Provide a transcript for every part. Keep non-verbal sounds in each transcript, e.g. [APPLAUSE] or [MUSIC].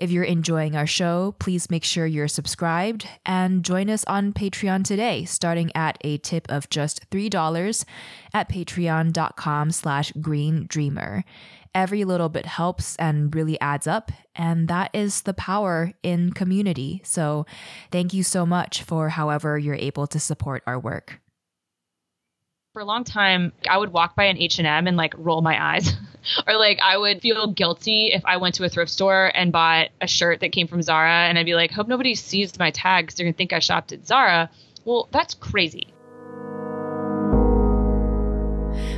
If you're enjoying our show, please make sure you're subscribed and join us on Patreon today, starting at a tip of just $3 at patreon.com slash green dreamer. Every little bit helps and really adds up, and that is the power in community. So thank you so much for however you're able to support our work for a long time i would walk by an h&m and like roll my eyes. [LAUGHS] Or like i would feel guilty if i went to a thrift store and bought a shirt that came from zara and i'd be like hope nobody sees my tag because they're going to think i shopped at zara. Well that's crazy.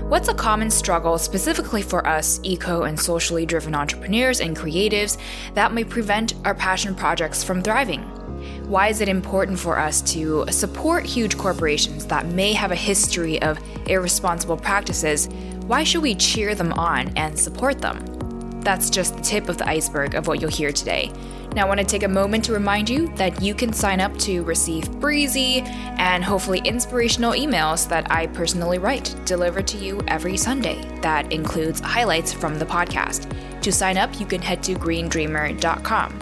What's a common struggle specifically for us eco and socially driven entrepreneurs and creatives that may prevent our passion projects from thriving? Why is it important for us to support huge corporations that may have a history of irresponsible practices? Why should we cheer them on and support them? That's just the tip of the iceberg of what you'll hear today. Now, I want to take a moment to remind you that you can sign up to receive breezy and hopefully inspirational emails that I personally write, delivered to you every Sunday. That includes highlights from the podcast. To sign up, you can head to greendreamer.com.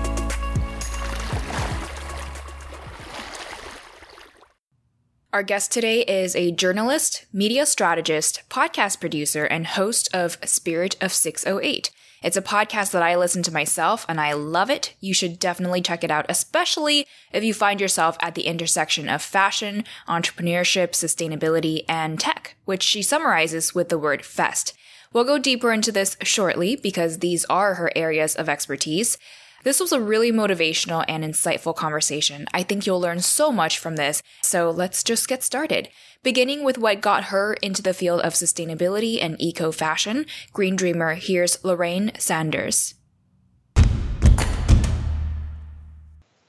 Our guest today is a journalist, media strategist, podcast producer, and host of Spirit of 608. It's a podcast that I listen to myself and I love it. You should definitely check it out, especially if you find yourself at the intersection of fashion, entrepreneurship, sustainability, and tech, which she summarizes with the word fest. We'll go deeper into this shortly because these are her areas of expertise. This was a really motivational and insightful conversation. I think you'll learn so much from this. So let's just get started. Beginning with what got her into the field of sustainability and eco fashion, Green Dreamer, here's Lorraine Sanders.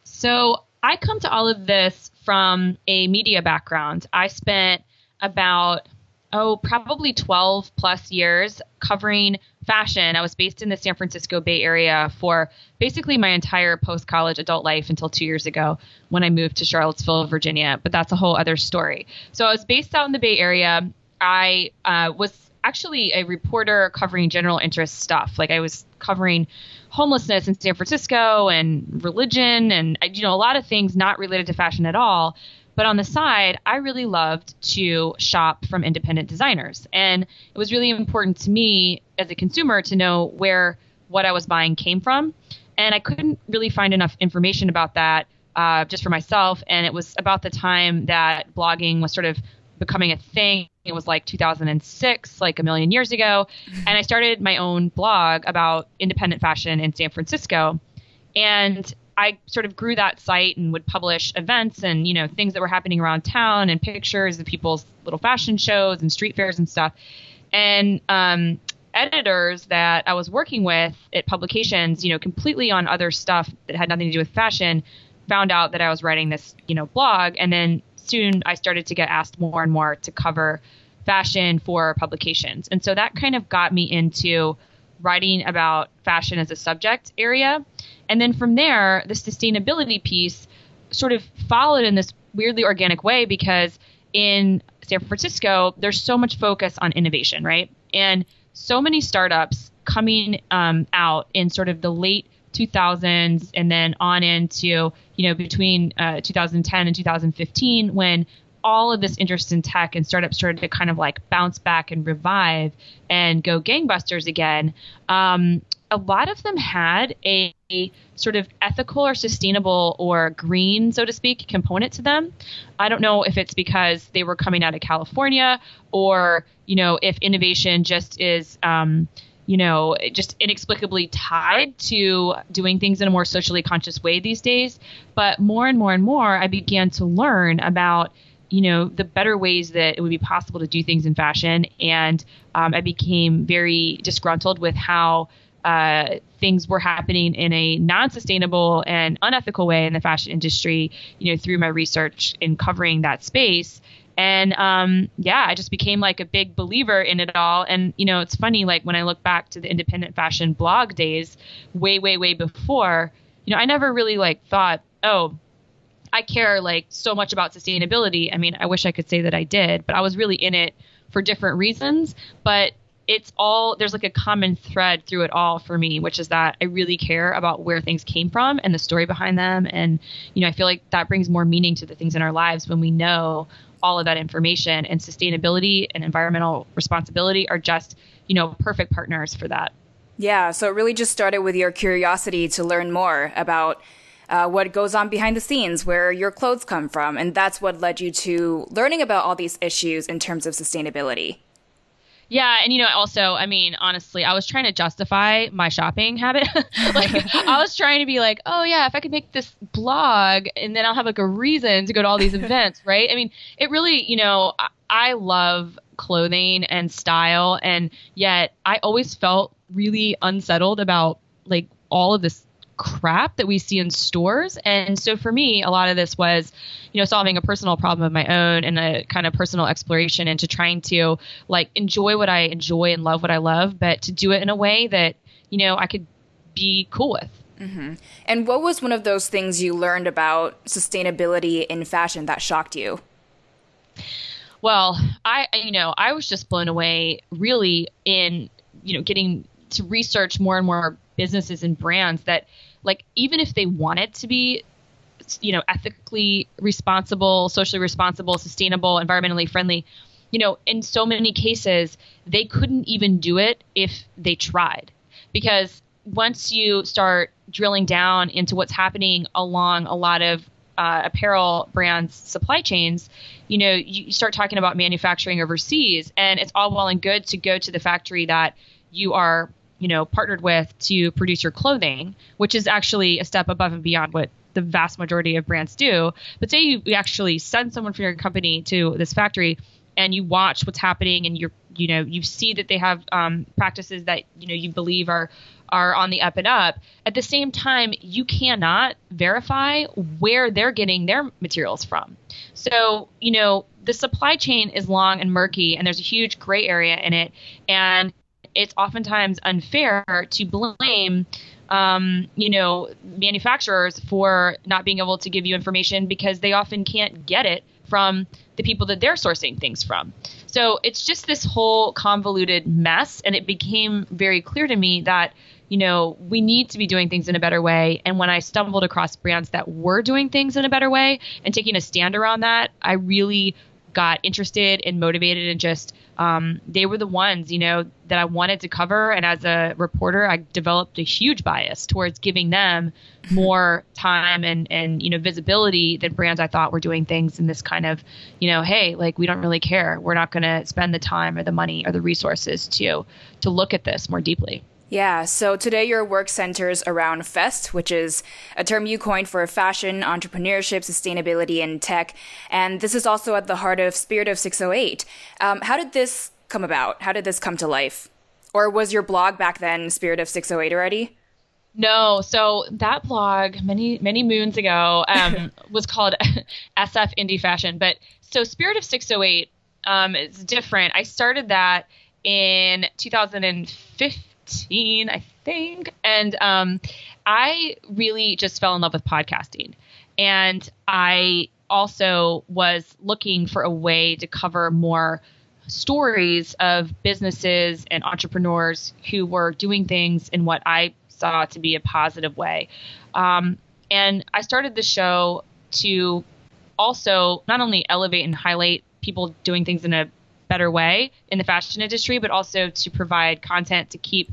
So I come to all of this from a media background. I spent about oh, probably 12 plus years covering fashion. I was based in the San Francisco Bay Area for basically my entire post college adult life until two years ago when I moved to Charlottesville, Virginia. But that's a whole other story. So I was based out in the Bay Area. I uh, was actually a reporter covering general interest stuff. Like I was covering homelessness in San Francisco and religion and you know a lot of things not related to fashion at all but on the side, I really loved to shop from independent designers. And it was really important to me as a consumer to know where what I was buying came from. And I couldn't really find enough information about that uh, just for myself. And it was about the time that blogging was sort of becoming a thing. It was like 2006, like a million years ago. And I started my own blog about independent fashion in San Francisco. And I sort of grew that site and would publish events and you know things that were happening around town and pictures of people's little fashion shows and street fairs and stuff. And um, editors that I was working with at publications, you know, completely on other stuff that had nothing to do with fashion, found out that I was writing this you know blog, and then soon I started to get asked more and more to cover fashion for publications, and so that kind of got me into writing about fashion as a subject area. And then from there, the sustainability piece sort of followed in this weirdly organic way because in San Francisco, there's so much focus on innovation, right? And so many startups coming um, out in sort of the late 2000s and then on into you know between uh, 2010 and 2015 when all of this interest in tech and startups started to kind of like bounce back and revive and go gangbusters again, um, a lot of them had a, a, sort of ethical or sustainable or green, so to speak, component to them. I don't know if it's because they were coming out of California or, you know, if innovation just is. Um, you know, just inexplicably tied to doing things in a more socially conscious way these days. But more and more and more, I began to learn about you know the better ways that it would be possible to do things in fashion. And um, i became very disgruntled with how uh, things were happening in a non-sustainable and unethical way in the fashion industry you know through my research in covering that space. And um, yeah i just became like a big believer in it all. And you know it's funny like when i look back to the independent fashion blog days way way way before you know i never really like thought oh I care like so much about sustainability. I mean, I wish I could say that I did, but I was really in it for different reasons. But it's all there's like a common thread through it all for me, which is that I really care about where things came from and the story behind them. And, you know, I feel like that brings more meaning to the things in our lives when we know all of that information and sustainability and environmental responsibility are just, you know, perfect partners for that. Yeah. So it really just started with your curiosity to learn more about uh, what goes on behind the scenes, where your clothes come from. And that's what led you to learning about all these issues in terms of sustainability. Yeah, and you know, also, I mean, honestly, I was trying to justify my shopping habit. [LAUGHS] like, I was trying to be like, oh yeah, if I could make this blog, and then I'll have like a reason to go to all these events, [LAUGHS] right? I mean, it really, you know, I, I love clothing and style, and yet I always felt really unsettled about like all of this crap that we see in stores. And so for me, a lot of this was, you know, solving a personal problem of my own and a kind of personal exploration into trying to like enjoy what I enjoy and love what I love, but to do it in a way that, you know, I could be cool with. Mm-hmm. And what was one of those things you learned about sustainability in fashion that shocked you? Well, I, you know, I was just blown away really in, you know, getting to research more and more businesses and brands that like even if they wanted to be you know ethically responsible socially responsible sustainable environmentally friendly you know in so many cases they couldn't even do it if they tried. Because once you start drilling down into what's happening along a lot of uh, apparel brands supply chains you know you start talking about manufacturing overseas and it's all well and good to go to the factory that you are you know, partnered with to produce your clothing, which is actually a step above and beyond what the vast majority of brands do. But say you, actually send someone from your company to this factory and you watch what's happening and you're you know you see that they have um, practices that you know you believe are are on the up and up. At the same time you cannot verify where they're getting their materials from. So you know the supply chain is long and murky and there's a huge gray area in it. And it's oftentimes unfair to blame um, you know, manufacturers for not being able to give you information because they often can't get it from the people that they're sourcing things from. So it's just this whole convoluted mess. And it became very clear to me that, you know, we need to be doing things in a better way. And when I stumbled across brands that were doing things in a better way and taking a stand around that, I really got interested and motivated and just um, they were the ones you know that i wanted to cover. And as a reporter i developed a huge bias towards giving them more time and and you know visibility than brands i thought were doing things in this kind of you know hey like we don't really care. We're not going to spend the time or the money or the resources to to look at this more deeply yeah, so today your work centers around FEST, which is a term you coined for fashion, entrepreneurship, sustainability, and tech. And this is also at the heart of Spirit of 608. Um, how did this come about? How did this come to life? Or was your blog back then Spirit of 608 already? No, so that blog many many moons ago um, [LAUGHS] was called [LAUGHS] SF Indie Fashion, but so Spirit of 608 um, is different. I started that in 2015 15, I think. And um, I really just fell in love with podcasting. And I also was looking for a way to cover more stories of businesses and entrepreneurs who were doing things in what I saw to be a positive way. Um, and I started the show to also not only elevate and highlight people doing things in a better way in the fashion industry, but also to provide content to keep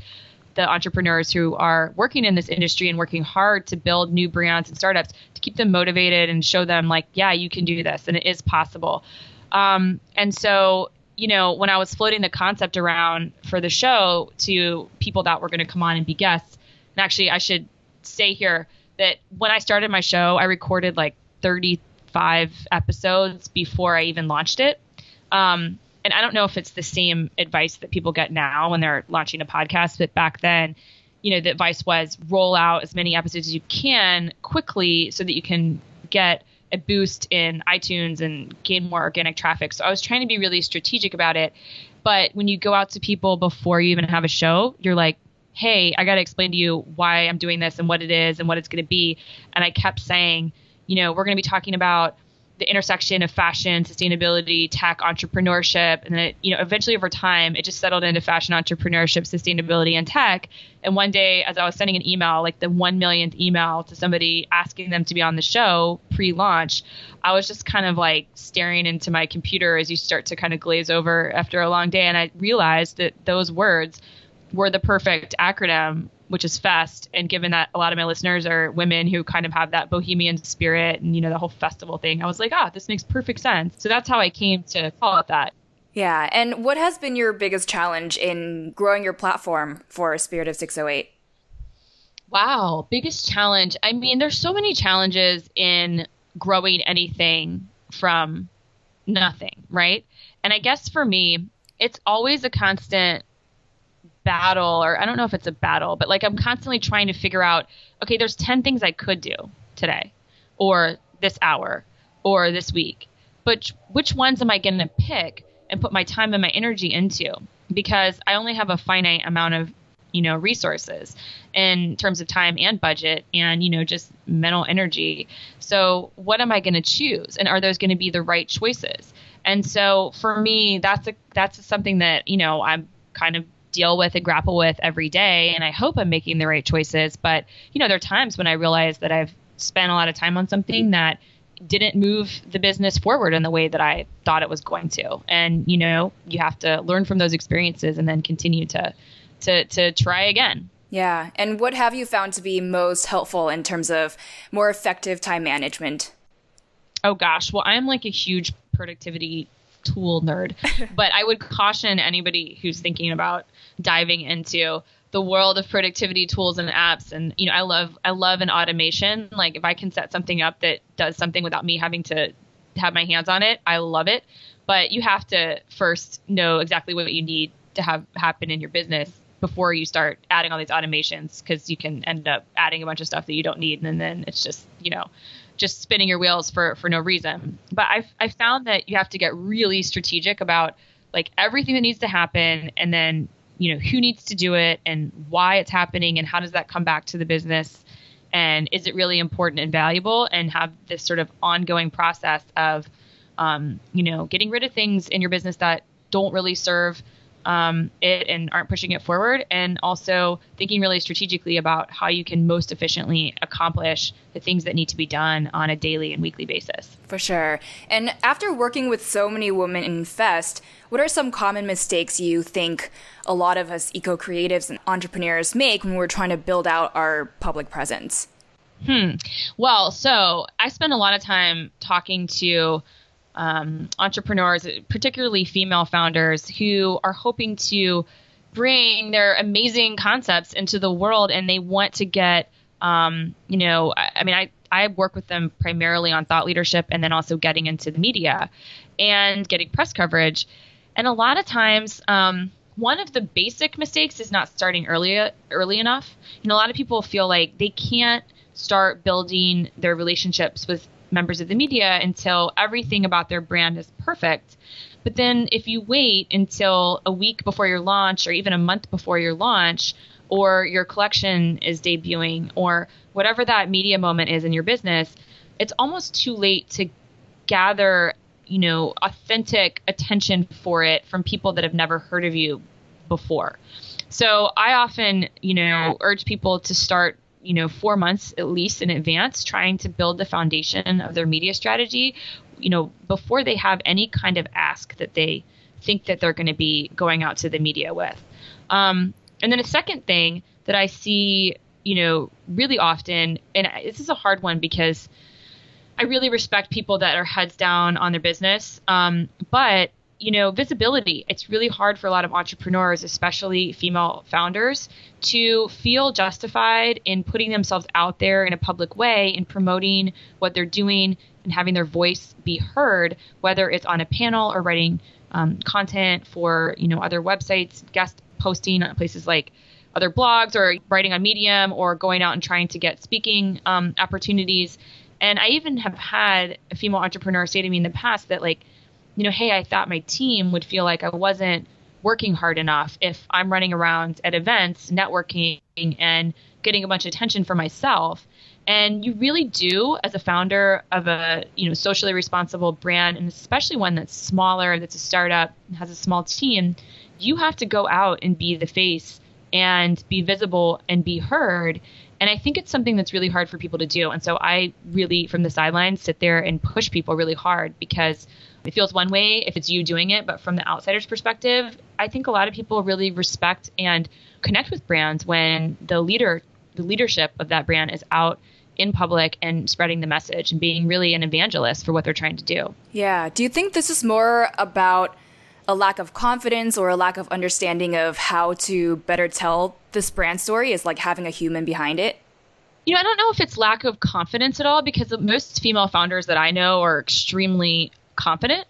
the entrepreneurs who are working in this industry and working hard to build new brands and startups to keep them motivated and show them like, yeah, you can do this and it is possible. Um, and so, you know, when I was floating the concept around for the show to people that were going to come on and be guests, and actually, I should say here that when I started my show, I recorded like 35 episodes before I even launched it. Um, and I don't know if it's the same advice that people get now when they're launching a podcast, but back then, you know, the advice was roll out as many episodes as you can quickly so that you can get a boost in iTunes and gain more organic traffic. So I was trying to be really strategic about it. But when you go out to people before you even have a show, you're like, hey, I got to explain to you why I'm doing this and what it is and what it's going to be. And I kept saying, you know, we're going to be talking about the intersection of fashion, sustainability, tech, entrepreneurship, and then you know eventually over time it just settled into fashion, entrepreneurship, sustainability, and tech. And one day, as I was sending an email, like the one millionth email to somebody asking them to be on the show pre-launch, I was just kind of like staring into my computer as you start to kind of glaze over after a long day, and I realized that those words were the perfect acronym which is Fest. And given that a lot of my listeners are women who kind of have that bohemian spirit and, you know, the whole festival thing, I was like, ah, this makes perfect sense. So that's how I came to call it that. Yeah. And what has been your biggest challenge in growing your platform for Spirit of 608? Wow. Biggest challenge. I mean, there's so many challenges in growing anything from nothing, right? And I guess for me, it's always a constant battle or I don't know if it's a battle, but like I'm constantly trying to figure out, okay, there's 10 things I could do today or this hour or this week. But which ones am I going to pick and put my time and my energy into? Because I only have a finite amount of, you know, resources in terms of time and budget and, you know, just mental energy. So what am I going to choose? And are those going to be the right choices? And so for me, that's a that's something that, you know, I'm kind of deal with and grapple with every day. And I hope I'm making the right choices. But, you know, there are times when I realize that I've spent a lot of time on something that didn't move the business forward in the way that I thought it was going to. And, you know, you have to learn from those experiences and then continue to to to try again. Yeah. And what have you found to be most helpful in terms of more effective time management? Oh gosh, well I'm like a huge productivity tool nerd, [LAUGHS] but I would caution anybody who's thinking about diving into the world of productivity tools and apps. And you know i love i love an automation. Like if i can set something up that does something without me having to have my hands on it i love it. But you have to first know exactly what you need to have happen in your business before you start adding all these automations because you can end up adding a bunch of stuff that you don't need and then it's just you know just spinning your wheels for for no reason. But i've i've found that you have to get really strategic about like everything that needs to happen and then you know who needs to do it and why it's happening and how does that come back to the business? And is it really important and valuable? And have this sort of ongoing process of um, you know getting rid of things in your business that don't really serve um, it and aren't pushing it forward, and also thinking really strategically about how you can most efficiently accomplish the things that need to be done on a daily and weekly basis. For sure. And after working with so many women in Fest, what are some common mistakes you think a lot of us eco creatives and entrepreneurs make when we're trying to build out our public presence? Hmm. Well, so I spend a lot of time talking to um, entrepreneurs, particularly female founders, who are hoping to bring their amazing concepts into the world and they want to get, um, you know, I, I mean, I, I work with them primarily on thought leadership and then also getting into the media and getting press coverage. And a lot of times, um, one of the basic mistakes is not starting early early enough. Know, a lot of people feel like they can't start building their relationships with members of the media until everything about their brand is perfect. But then if you wait until a week before your launch or even a month before your launch or your collection is debuting or whatever that media moment is in your business, it's almost too late to gather, you know, authentic attention for it from people that have never heard of you before. So I often, you know, urge people to start you know four months at least in advance trying to build the foundation of their media strategy you know before they have any kind of ask that they think that they're going to be going out to the media with. Um, and then a second thing that i see you know really often and this is a hard one because i really respect people that are heads down on their business um, but you know, visibility. It's really hard for a lot of entrepreneurs, especially female founders, to feel justified in putting themselves out there in a public way and promoting what they're doing and having their voice be heard, whether it's on a panel or writing um, content for, you know, other websites, guest posting on places like other blogs or writing on Medium or going out and trying to get speaking um, opportunities. And I even have had a female entrepreneur say to me in the past that, like, you know, hey, I thought my team would feel like I wasn't working hard enough if I'm running around at events, networking, and getting a bunch of attention for myself. And you really do, as a founder of a you know socially responsible brand, and especially one that's smaller, that's a startup, has a small team, you have to go out and be the face and be visible and be heard. And I think it's something that's really hard for people to do. And so I really, from the sidelines, sit there and push people really hard because it feels one way if it's you doing it. But from the outsider's perspective, I think a lot of people really respect and connect with brands when the leader, the leadership of that brand is out in public and spreading the message and being really an evangelist for what they're trying to do. Yeah. Do you think this is more about a lack of confidence or a lack of understanding of how to better tell this brand story is like having a human behind it? You know, I don't know if it's lack of confidence at all because most female founders that I know are extremely confident.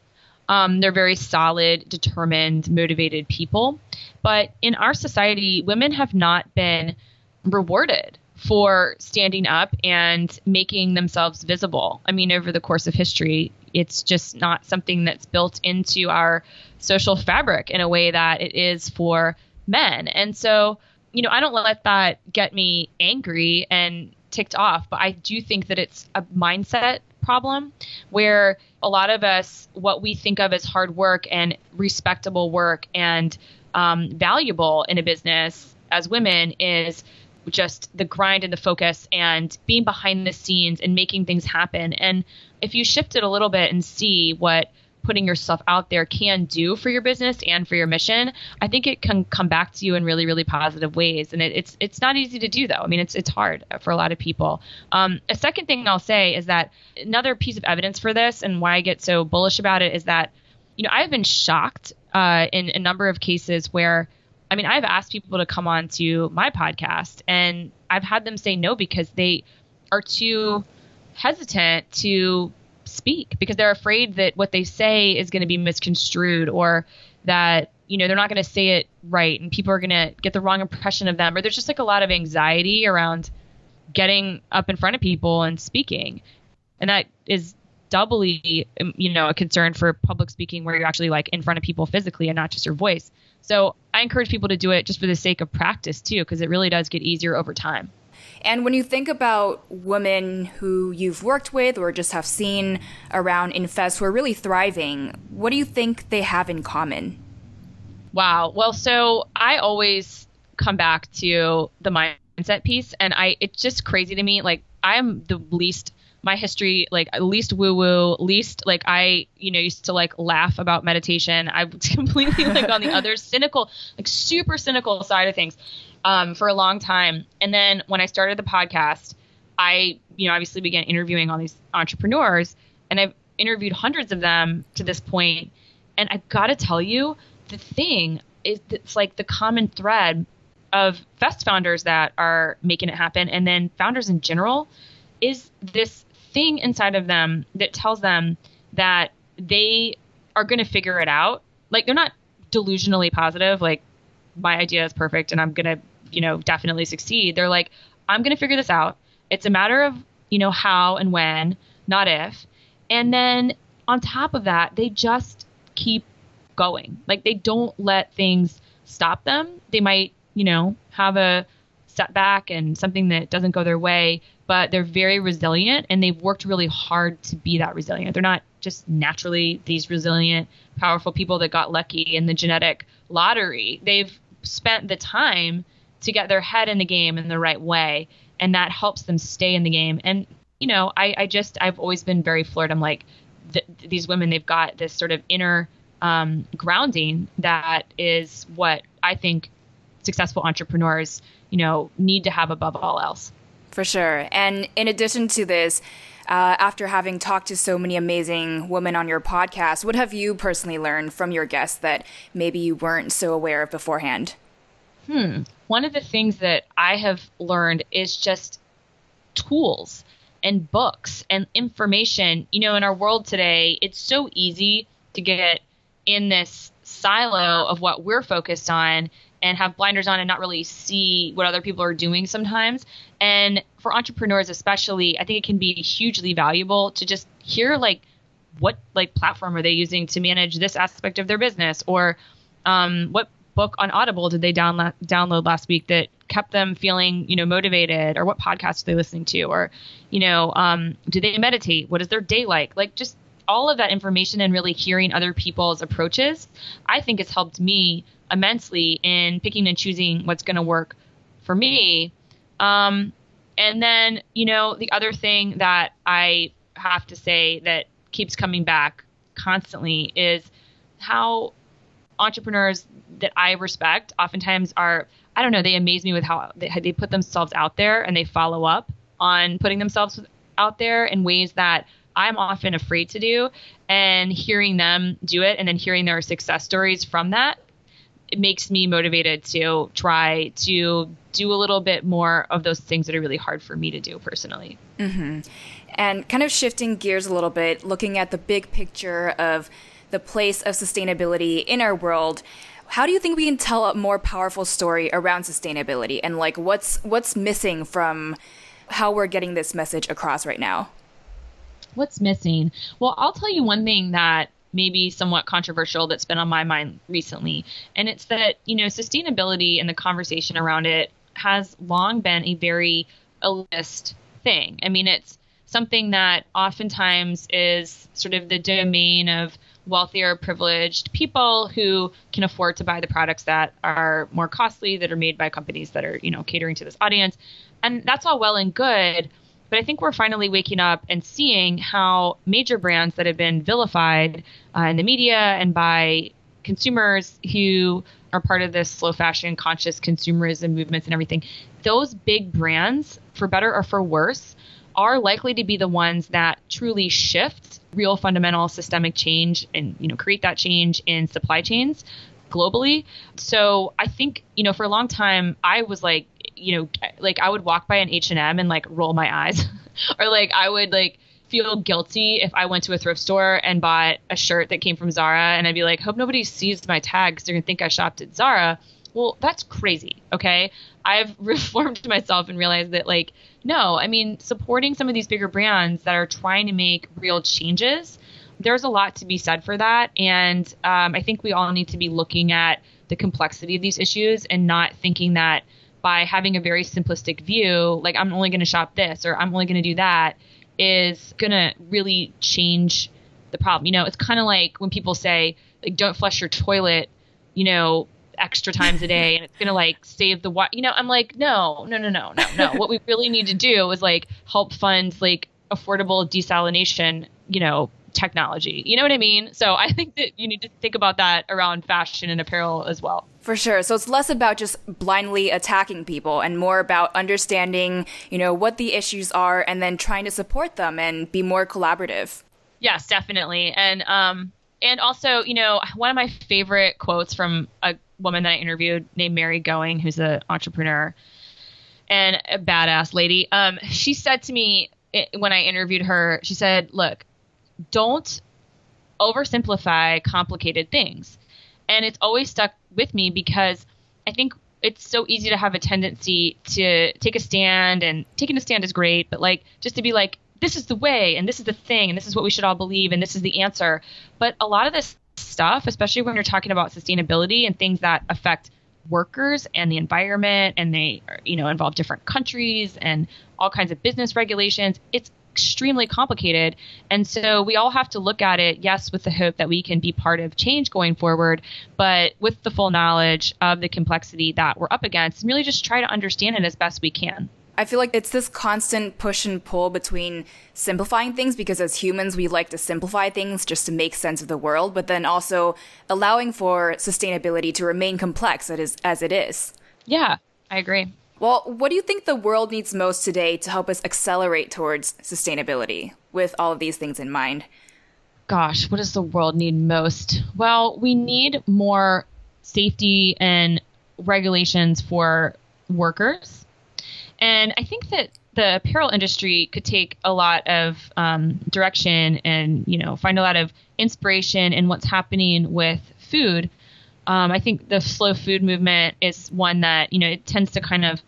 Um, they're very solid, determined, motivated people. But in our society, women have not been rewarded for standing up and making themselves visible. I mean, over the course of history, it's just not something that's built into our social fabric in a way that it is for men. And so, you know, I don't let that get me angry and ticked off, but I do think that it's a mindset problem where a lot of us, what we think of as hard work and respectable work and um, valuable in a business as women is just the grind and the focus and being behind the scenes and making things happen. And if you shift it a little bit and see what putting yourself out there can do for your business and for your mission, I think it can come back to you in really, really positive ways. And it, it's it's not easy to do though. I mean, it's it's hard for a lot of people. Um, a second thing I'll say is that another piece of evidence for this and why I get so bullish about it is that you know I've been shocked uh, in a number of cases where I mean, I've asked people to come on to my podcast and I've had them say no because they are too hesitant to speak because they're afraid that what they say is going to be misconstrued or that you know they're not going to say it right and people are going to get the wrong impression of them or there's just like a lot of anxiety around getting up in front of people and speaking. And that is doubly um, you know a concern for public speaking where you're actually like in front of people physically and not just your voice. So i encourage people to do it just for the sake of practice too because it really does get easier over time and when you think about women who you've worked with or just have seen around in Fest who are really thriving, what do you think they have in common? Wow. Well, so I always come back to the mindset piece and I it's just crazy to me like I'm the least my history like least woo woo least like i you know used to like laugh about meditation i was [LAUGHS] completely like on the other [LAUGHS] cynical like super cynical side of things um, for a long time. And then when I started the podcast, I, you know, obviously began interviewing all these entrepreneurs, and I've interviewed hundreds of them to this point. And I've got to tell you, the thing is, it's like the common thread of Fest founders that are making it happen, and then founders in general, is this thing inside of them that tells them that they are going to figure it out. Like they're not delusionally positive, like my idea is perfect and I'm going to you know, definitely succeed. They're like, I'm going to figure this out. It's a matter of, you know, how and when, not if. And then on top of that, they just keep going. Like they don't let things stop them. They might, you know, have a setback and something that doesn't go their way, but they're very resilient and they've worked really hard to be that resilient. They're not just naturally these resilient, powerful people that got lucky in the genetic lottery. They've spent the time to get their head in the game in the right way, and that helps them stay in the game. And you know, I, I just I've always been very floored. I'm like, th- these women, they've got this sort of inner um, grounding that is what I think successful entrepreneurs, you know, need to have above all else. For sure. And in addition to this, uh, after having talked to so many amazing women on your podcast, what have you personally learned from your guests that maybe you weren't so aware of beforehand? Hmm. One of the things that I have learned is just tools and books and information. You know, in our world today, it's so easy to get in this silo of what we're focused on and have blinders on and not really see what other people are doing sometimes. And for entrepreneurs especially, I think it can be hugely valuable to just hear like what like platform are they using to manage this aspect of their business or um, what book on Audible did they download download last week that kept them feeling you know motivated? Or what podcast are they listening to? Or you know um, do they meditate? What is their day like? Like just all of that information and really hearing other people's approaches i think has helped me immensely in picking and choosing what's going to work for me. Um, and then you know the other thing that i have to say that keeps coming back constantly is how entrepreneurs that I respect oftentimes are I don't know they amaze me with how they, they put themselves out there and they follow up on putting themselves out there in ways that I'm often afraid to do and hearing them do it and then hearing their success stories from that it makes me motivated to try to do a little bit more of those things that are really hard for me to do personally. Mm-hmm. And kind of shifting gears a little bit, looking at the big picture of the place of sustainability in our world. How do you think we can tell a more powerful story around sustainability and like what's what's missing from how we're getting this message across right now? What's missing? Well, I'll tell you one thing that maybe somewhat controversial that's been on my mind recently. And it's that, you know, sustainability and the conversation around it has long been a very elitist thing. I mean, it's something that oftentimes is sort of the domain of wealthier, privileged people who can afford to buy the products that are more costly, that are made by companies that are, you know, catering to this audience. And that's all well and good. But I think we're finally waking up and seeing how major brands that have been vilified uh, in the media and by consumers who are part of this slow fashion, conscious consumerism movements and everything, those big brands, for better or for worse, are likely to be the ones that truly shift real fundamental systemic change and you know create that change in supply chains globally. So I think you know for a long time I was like you know like I would walk by an H&M and like roll my eyes [LAUGHS] or like I would like feel guilty if I went to a thrift store and bought a shirt that came from Zara and I'd be like hope nobody sees my tag cuz they're to think I shopped at Zara. Well, that's crazy, okay? I've [LAUGHS] reformed myself and realized that like no, I mean, supporting some of these bigger brands that are trying to make real changes, there's a lot to be said for that. And um, I think we all need to be looking at the complexity of these issues and not thinking that by having a very simplistic view, like I'm only going to shop this or I'm only going to do that, is going to really change the problem. You know, it's kind of like when people say, like, don't flush your toilet, you know, extra times a day and it's going to like save the water. You know, I'm like, no, no, no, no, no, no. what we really need to do is like help fund like affordable desalination, you know, technology. You know what I mean? So I think that you need to think about that around fashion and apparel as well. For sure. So it's less about just blindly attacking people and more about understanding, you know, what the issues are and then trying to support them and be more collaborative. Yes, definitely. And um and also, you know, one of my favorite quotes from a woman that I interviewed named Mary Going, who's an entrepreneur and a badass lady. Um, she said to me eh, when I interviewed her, she said, "Look, don't oversimplify complicated things." And it's always stuck with me because I think it's so easy to have a tendency to take a stand and taking a stand is great, but like just to be like this is the way and this is the thing and this is what we should all believe and this is the answer. But a lot of this stuff, especially when you're talking about sustainability and things that affect workers and the environment and they you know involve different countries and all kinds of business regulations. It's extremely complicated. And so we all have to look at it yes with the hope that we can be part of change going forward but with the full knowledge of the complexity that we're up against and really just try to understand it as best we can I feel like it's this constant push and pull between simplifying things because as humans we like to simplify things just to make sense of the world, but then also allowing for sustainability to remain complex as, as it is. Yeah, I agree. Well, what do you think the world needs most today to help us accelerate towards sustainability with all of these things in mind? Gosh, what does the world need most? Well, we need more safety and regulations for workers. And I think that the apparel industry could take a lot of um, direction and you know find a lot of inspiration in what's happening with food. Um, I think the slow food movement is one that you know it tends to kind of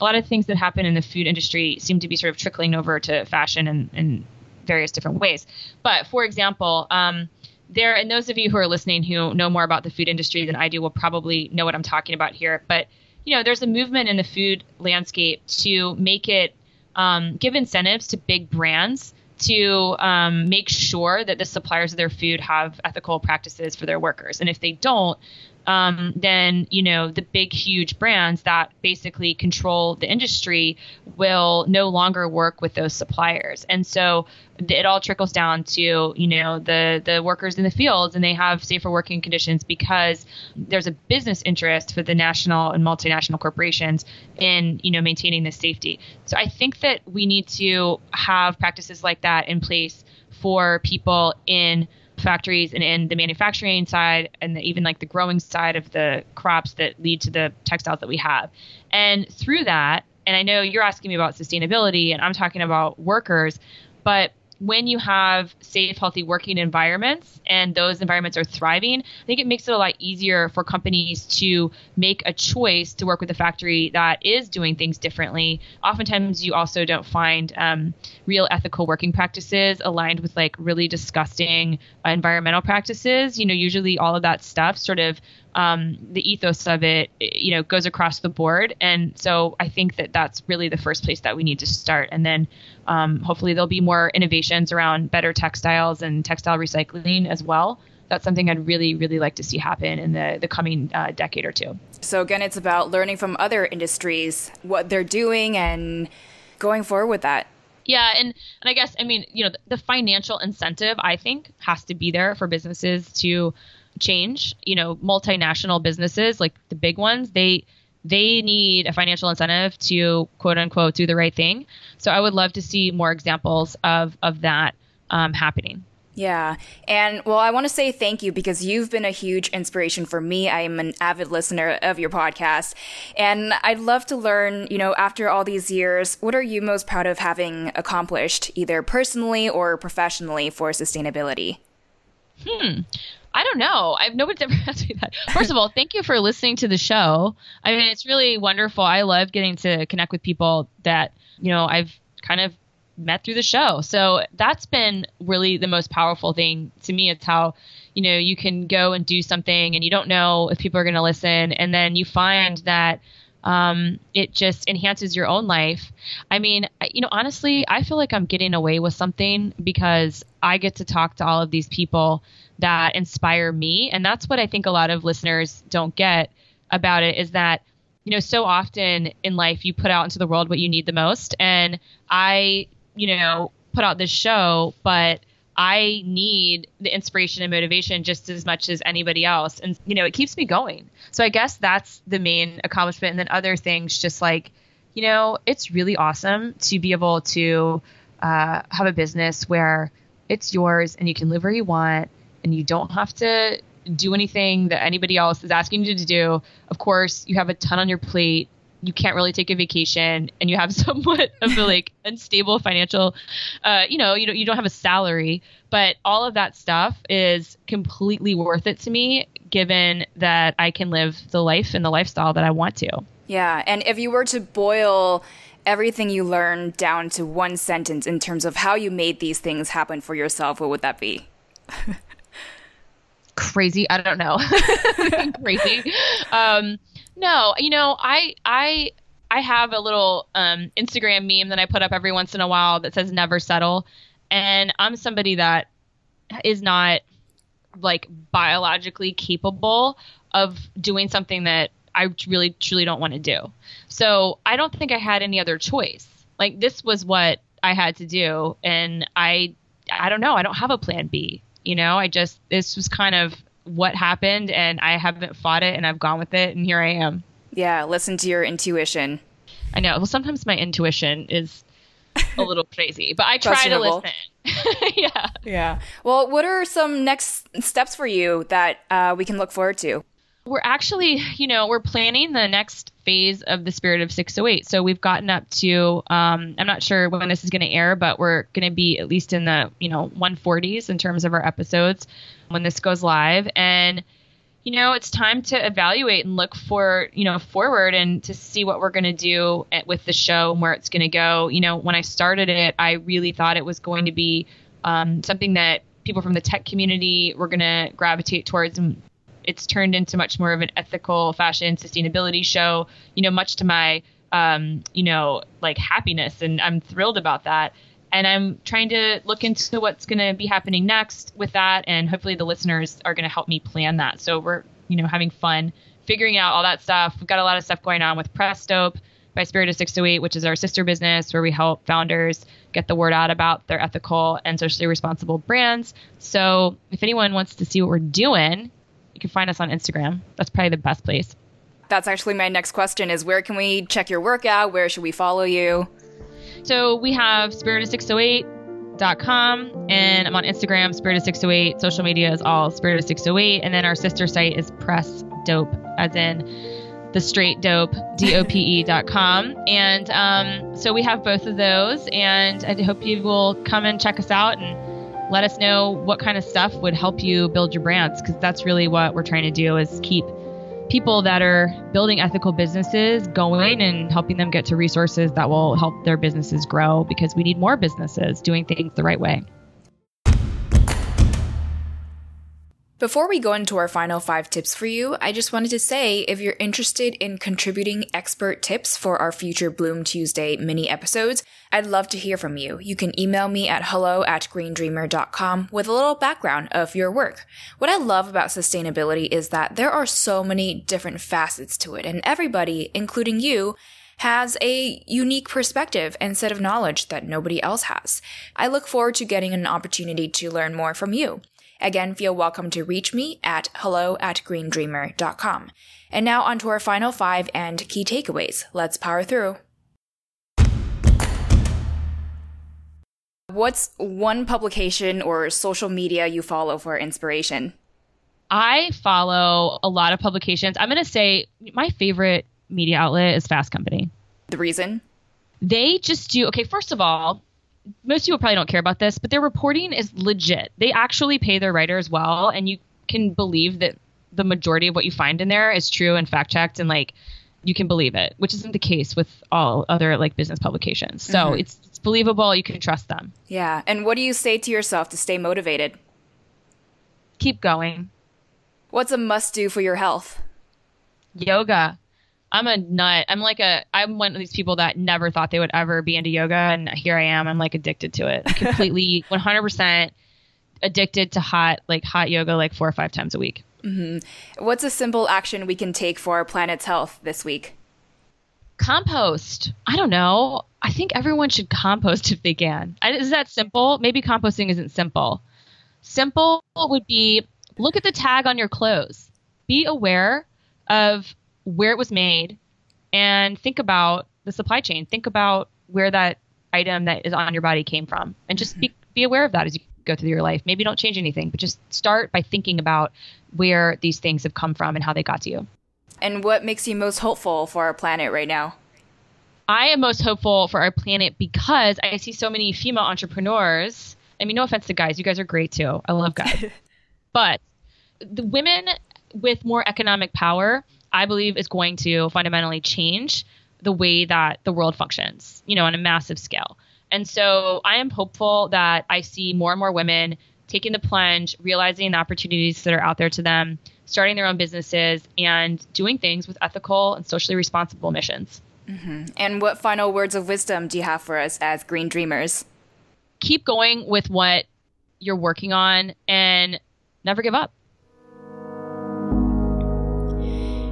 a lot of things that happen in the food industry seem to be sort of trickling over to fashion and in various different ways. But for example, um, there and those of you who are listening who know more about the food industry than I do will probably know what I'm talking about here. But you know, there's a movement in the food landscape to make it um, give incentives to big brands to um, make sure that the suppliers of their food have ethical practices for their workers. And if they don't, um, then you know the big huge brands that basically control the industry will no longer work with those suppliers. And so it all trickles down to you know the the workers in the fields and they have safer working conditions because there's a business interest for the national and multinational corporations in you know maintaining this safety. So i think that we need to have practices like that in place for people in factories and in the manufacturing side and the, even like the growing side of the crops that lead to the textiles that we have. And through that, and I know you're asking me about sustainability and I'm talking about workers, but when you have safe, healthy working environments and those environments are thriving, I think it makes it a lot easier for companies to make a choice to work with a factory that is doing things differently. Oftentimes, you also don't find um, real ethical working practices aligned with like really disgusting environmental practices. You know, usually all of that stuff sort of um, the ethos of it, you know, goes across the board. And so I think that that's really the first place that we need to start. And then um, hopefully there'll be more innovations around better textiles and textile recycling as well. That's something I'd really, really like to see happen in the, the coming uh, decade or two. So, again, it's about learning from other industries, what they're doing, and going forward with that. Yeah, and and I guess I mean you know the, the, financial incentive I think has to be there for businesses to change. You know, multinational businesses like the big ones, they they need a financial incentive to quote unquote do the right thing. So I would love to see more examples of of that um, happening. Yeah. And well, I want to say thank you because you've been a huge inspiration for me. I am an avid listener of your podcast. And I'd love to learn, you know, after all these years, what are you most proud of having accomplished, either personally or professionally, for sustainability? Hmm. I don't know. I've nobody's ever [LAUGHS] asked me that. First of all, thank you for listening to the show. I mean, it's really wonderful. I love getting to connect with people that you know I've kind of met through the show. So that's been really the most powerful thing to me. It's how you know you can go and do something and you don't know if people are going to listen, and then you find that. Um, it just enhances your own life. I mean, you know, honestly, I feel like I'm getting away with something because I get to talk to all of these people that inspire me. And that's what I think a lot of listeners don't get about it is that, you know, so often in life you put out into the world what you need the most. And I, you know, put out this show, but I need the inspiration and motivation just as much as anybody else. And, you know, it keeps me going. So I guess that's the main accomplishment. And then other things, just like, you know, it's really awesome to be able to uh, have a business where it's yours and you can live where you want and you don't have to do anything that anybody else is asking you to do. Of course, you have a ton on your plate. You can't really take a vacation, and you have [LAUGHS] somewhat of a like unstable financial, uh, you know, you don't you don't have a salary. But all of that stuff is completely worth it to me, given that I can live the life and the lifestyle that I want to. Yeah, and if you were to boil everything you learned down to one sentence in terms of how you made these things happen for yourself, what would that be? [LAUGHS] crazy. I don't know. [LAUGHS] crazy. Um, no, you know, I I I have a little um, Instagram meme that I put up every once in a while that says "Never settle," and I'm somebody that is not like biologically capable of doing something that I really truly don't want to do. So I don't think I had any other choice. Like this was what I had to do, and I I don't know. I don't have a plan B. You know, I just this was kind of what happened and I haven't fought it and I've gone with it and here I am. Yeah, listen to your intuition. I know. Well, sometimes my intuition is a [LAUGHS] little crazy, but I try to listen. [LAUGHS] yeah. Yeah. Well, what are some next steps for you that uh, we can look forward to? We're actually, you know, we're planning the next phase of the Spirit of 608. So we've gotten up to, um, I'm not sure when this is going to air, but we're going to be at least in the, you know, 140s in terms of our episodes when this goes live. And, you know, it's time to evaluate and look for, you know, forward and to see what we're going to do with the show and where it's going to go. You know, when I started it, I really thought it was going to be um, something that people from the tech community were going to gravitate towards and it's turned into much more of an ethical fashion sustainability show. You know, much to my um, you know like happiness, and I'm thrilled about that. And I'm trying to look into what's going to be happening next with that, and hopefully the listeners are going to help me plan that. So we're you know having fun figuring out all that stuff. We've got a lot of stuff going on with Press Dope by Spirit of 608, which is our sister business where we help founders get the word out about their ethical and socially responsible brands. So if anyone wants to see what we're doing, you can find us on Instagram. That's probably the best place. That's actually my next question is where can we check your workout? Where should we follow you? So we have spirit608.com and I'm on Instagram, spirit608. Social media is all spirit608. And then our sister site is press dope, as in the straight dope, D-O-P-E [LAUGHS] dot com. And um, so we have both of those. And I hope you will come and check us out and let us know what kind of stuff would help you build your brands because that's really what we're trying to do is keep people that are building ethical businesses going and helping them get to resources that will help their businesses grow because we need more businesses doing things the right way. Before we go into our final five tips for you, I just wanted to say if you're interested in contributing expert tips for our future Bloom Tuesday mini episodes, I'd love to hear from you. You can email me at hello at greendreamer.com with a little background of your work. What I love about sustainability is that there are so many different facets to it, and everybody, including you, has a unique perspective and set of knowledge that nobody else has. I look forward to getting an opportunity to learn more from you. Again, feel welcome to reach me at hello at greendreamer.com. And now on to our final five and key takeaways. Let's power through. What's one publication or social media you follow for inspiration? I follow a lot of publications. I'm going to say my favorite media outlet is Fast Company. The reason? They just do, okay, first of all, most people probably don't care about this, but their reporting is legit. They actually pay their writers well, and you can believe that the majority of what you find in there is true and fact checked, and like you can believe it, which isn't the case with all other like business publications. So mm-hmm. it's, it's believable. You can trust them. Yeah. And what do you say to yourself to stay motivated? Keep going. What's a must do for your health? Yoga. I'm a nut. I'm like a I'm one of these people that never thought they would ever be into yoga and here I am. I'm like addicted to it. [LAUGHS] Completely 100% addicted to hot like hot yoga like 4 or 5 times a week. Mm-hmm. What's a simple action we can take for our planet's health this week? Compost. I don't know. I think everyone should compost [LAUGHS] if they can. Is that simple? Maybe composting isn't simple. Simple would be look at the tag on your clothes. Be aware of where it was made and think about the supply chain. Think about where that item that is on your body came from and just be, be aware of that as you go through your life. Maybe don't change anything, but just start by thinking about where these things have come from and how they got to you. And what makes you most hopeful for our planet right now? I am most hopeful for our planet because I see so many female entrepreneurs. I mean, no offense to guys, you guys are great too. I love guys. [LAUGHS] but the women with more economic power I believe is going to fundamentally change the way that the world functions, you know, on a massive scale. And so I am hopeful that I see more and more women taking the plunge, realizing the opportunities that are out there to them, starting their own businesses, and doing things with ethical and socially responsible missions. Mm-hmm. And what final words of wisdom do you have for us as green dreamers? Keep going with what you're working on and never give up.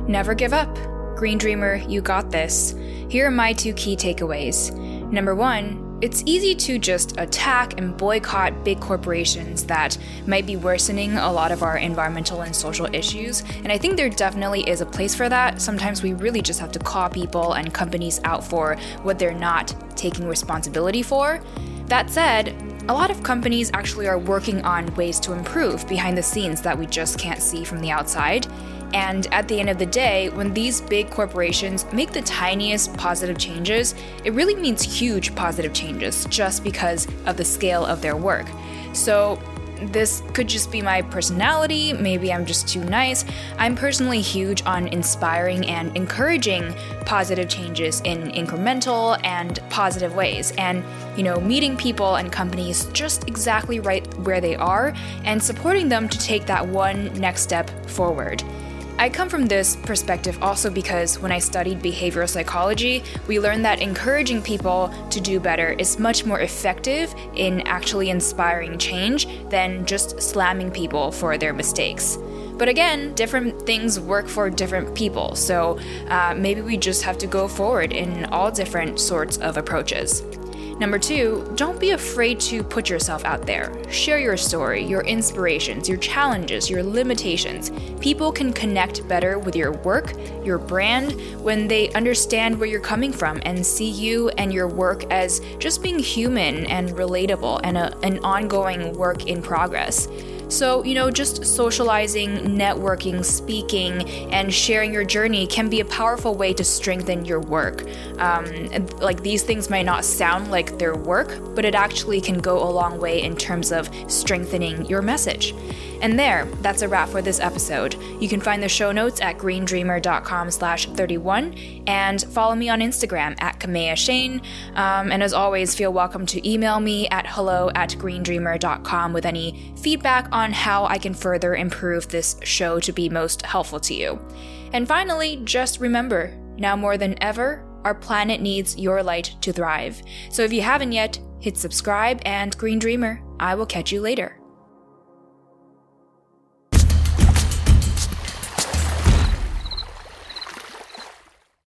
Never give up. Green Dreamer, you got this. Here are my two key takeaways. Number one, it's easy to just attack and boycott big corporations that might be worsening a lot of our environmental and social issues. And I think there definitely is a place for that. Sometimes we really just have to call people and companies out for what they're not taking responsibility for. That said, a lot of companies actually are working on ways to improve behind the scenes that we just can't see from the outside. And at the end of the day, when these big corporations make the tiniest positive changes, it really means huge positive changes just because of the scale of their work. So this could just be my personality, maybe I'm just too nice. I'm personally huge on inspiring and encouraging positive changes in incremental and positive ways, and, you know, meeting people and companies just exactly right where they are and supporting them to take that one next step forward. I come from this perspective also because when I studied behavioral psychology, we learned that encouraging people to do better is much more effective in actually inspiring change than just slamming people for their mistakes. But again, different things work for different people, so uh, maybe we just have to go forward in all different sorts of approaches. Number two, don't be afraid to put yourself out there. Share your story, your inspirations, your challenges, your limitations. People can connect better with your work, your brand, when they understand where you're coming from and see you and your work as just being human and relatable and a, an ongoing work in progress. So, you know, just socializing, networking, speaking, and sharing your journey can be a powerful way to strengthen your work. Um, like these things might not sound like their work, but it actually can go a long way in terms of strengthening your message. And there, that's a wrap for this episode. You can find the show notes at greendreamer.com slash 31 and follow me on Instagram at Kaméa Chayne. Um, and as always, feel welcome to email me at hello at greendreamer.com with any feedback on how I can further improve this show to be most helpful to you. And finally, just remember, now more than ever, our planet needs your light to thrive. So if you haven't yet, hit subscribe and Green Dreamer. I will catch you later.